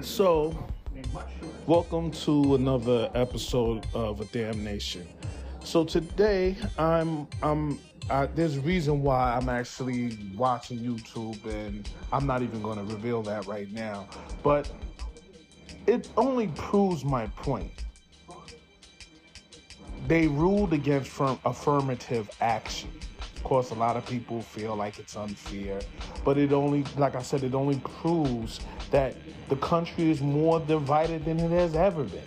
So, made much shorter. welcome to another episode of A Damn Nation. So today, I'm I'm I, there's a reason why I'm actually watching YouTube, and I'm not even going to reveal that right now. But it only proves my point. They ruled against firm, affirmative action. Course, a lot of people feel like it's unfair, but it only, like I said, it only proves that the country is more divided than it has ever been.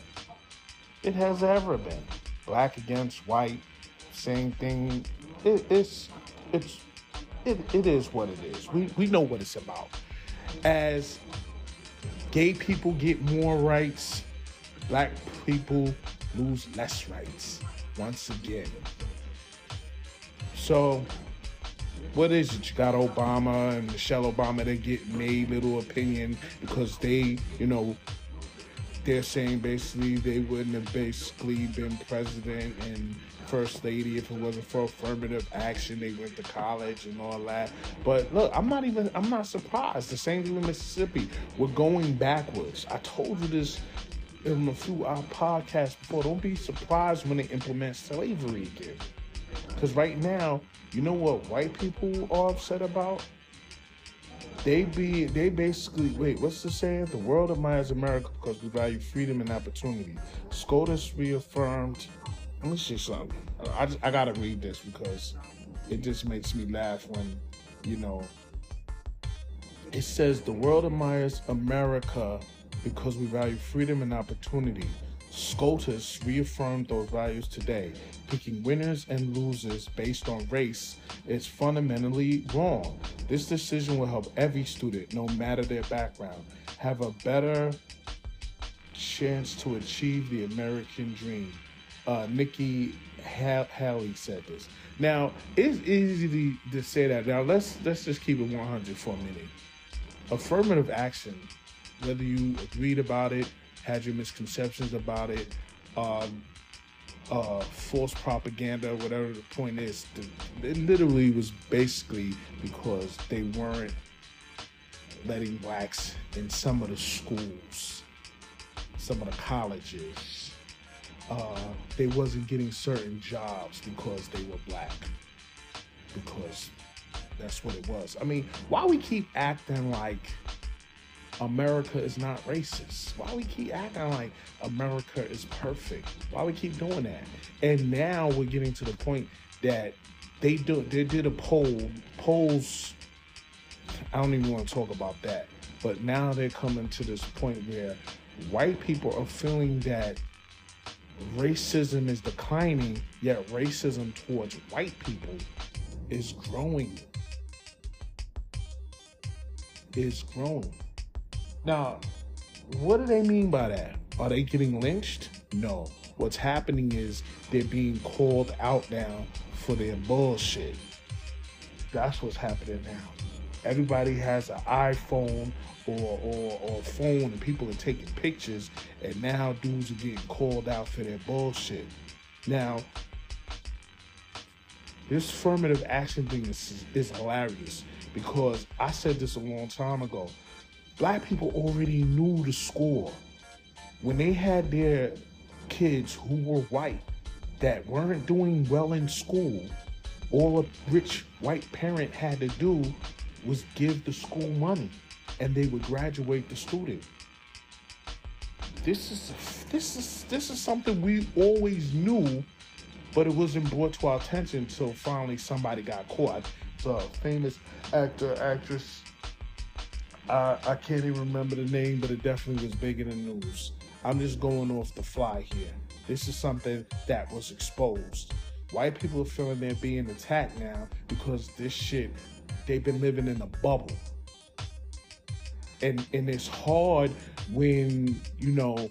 It has ever been. Black against white, same thing. It, it's, it's, it, it is what it is. We, we know what it's about. As gay people get more rights, black people lose less rights once again. So, what is it? You got Obama and Michelle Obama that get made little opinion because they, you know, they're saying basically they wouldn't have basically been president and first lady if it wasn't for affirmative action. They went to college and all that. But look, I'm not even I'm not surprised. The same thing in Mississippi. We're going backwards. I told you this in a few our podcasts before. Don't be surprised when they implement slavery again. Because right now, you know what white people are upset about? They be they basically wait. What's the saying? The world admires America because we value freedom and opportunity. SCOTUS reaffirmed. Let me see something. I just, I gotta read this because it just makes me laugh when you know. It says the world admires America because we value freedom and opportunity. SCOTUS reaffirmed those values today. Picking winners and losers based on race is fundamentally wrong. This decision will help every student, no matter their background, have a better chance to achieve the American dream. Uh, Nikki ha- Haley said this. Now, it's easy to, to say that. Now, let's let's just keep it 100 for a minute. Affirmative action, whether you agreed about it, had your misconceptions about it, um, uh, false propaganda, whatever the point is, it literally was basically because they weren't letting blacks in some of the schools, some of the colleges. Uh, they wasn't getting certain jobs because they were black. Because that's what it was. I mean, why we keep acting like America is not racist? Why we keep acting like America is perfect? Why we keep doing that? And now we're getting to the point that they do they did a poll. Polls I don't even want to talk about that. But now they're coming to this point where white people are feeling that racism is declining, yet racism towards white people is growing. Is growing. Now, what do they mean by that? Are they getting lynched? No. What's happening is they're being called out now for their bullshit. That's what's happening now. Everybody has an iPhone or, or, or phone and people are taking pictures, and now dudes are getting called out for their bullshit. Now, this affirmative action thing is, is hilarious because I said this a long time ago. Black people already knew the score. When they had their kids who were white that weren't doing well in school, all a rich white parent had to do was give the school money and they would graduate the student. This is this is this is something we always knew, but it wasn't brought to our attention until finally somebody got caught. It's a famous actor, actress. I can't even remember the name, but it definitely was big in the news. I'm just going off the fly here. This is something that was exposed. White people are feeling they're being attacked now because this shit, they've been living in a bubble. And and it's hard when, you know,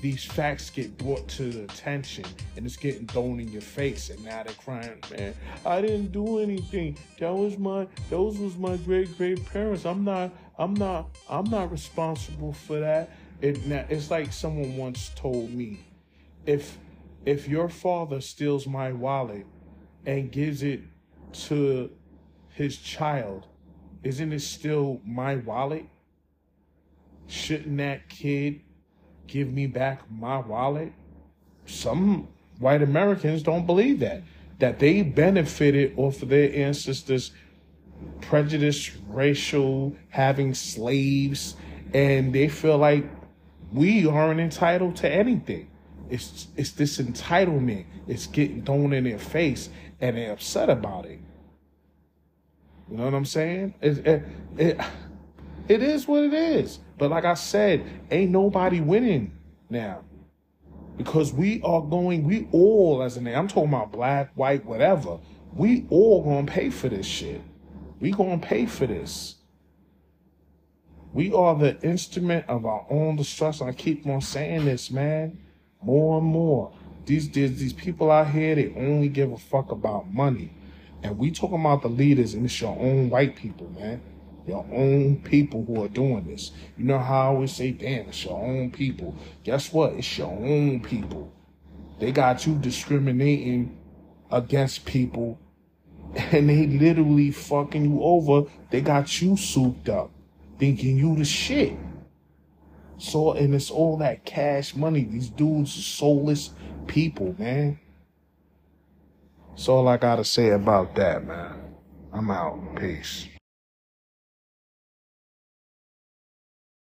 these facts get brought to the attention and it's getting thrown in your face and now they're crying man. I didn't do anything. That was my those was my great great parents. I'm not i'm not i'm not responsible for that. It, it's like someone once told me if if your father steals my wallet and gives it to his child isn't it still my wallet? Shouldn't that kid give me back my wallet? Some white Americans don't believe that. That they benefited off of their ancestors' prejudice, racial, having slaves, and they feel like we aren't entitled to anything. It's it's this entitlement. It's getting thrown in their face, and they're upset about it. You know what I'm saying? It, it, it, it is what it is. But like I said, ain't nobody winning now. Because we are going, we all as a an I'm talking about black, white, whatever. We all gonna pay for this shit. We gonna pay for this. We are the instrument of our own destruction. I keep on saying this, man. More and more. These, these these people out here, they only give a fuck about money. And we talking about the leaders, and it's your own white people, man. Your own people who are doing this. You know how I always say, damn, it's your own people. Guess what? It's your own people. They got you discriminating against people and they literally fucking you over. They got you souped up, thinking you the shit. So, and it's all that cash money. These dudes are soulless people, man. That's all I gotta say about that, man. I'm out. Peace.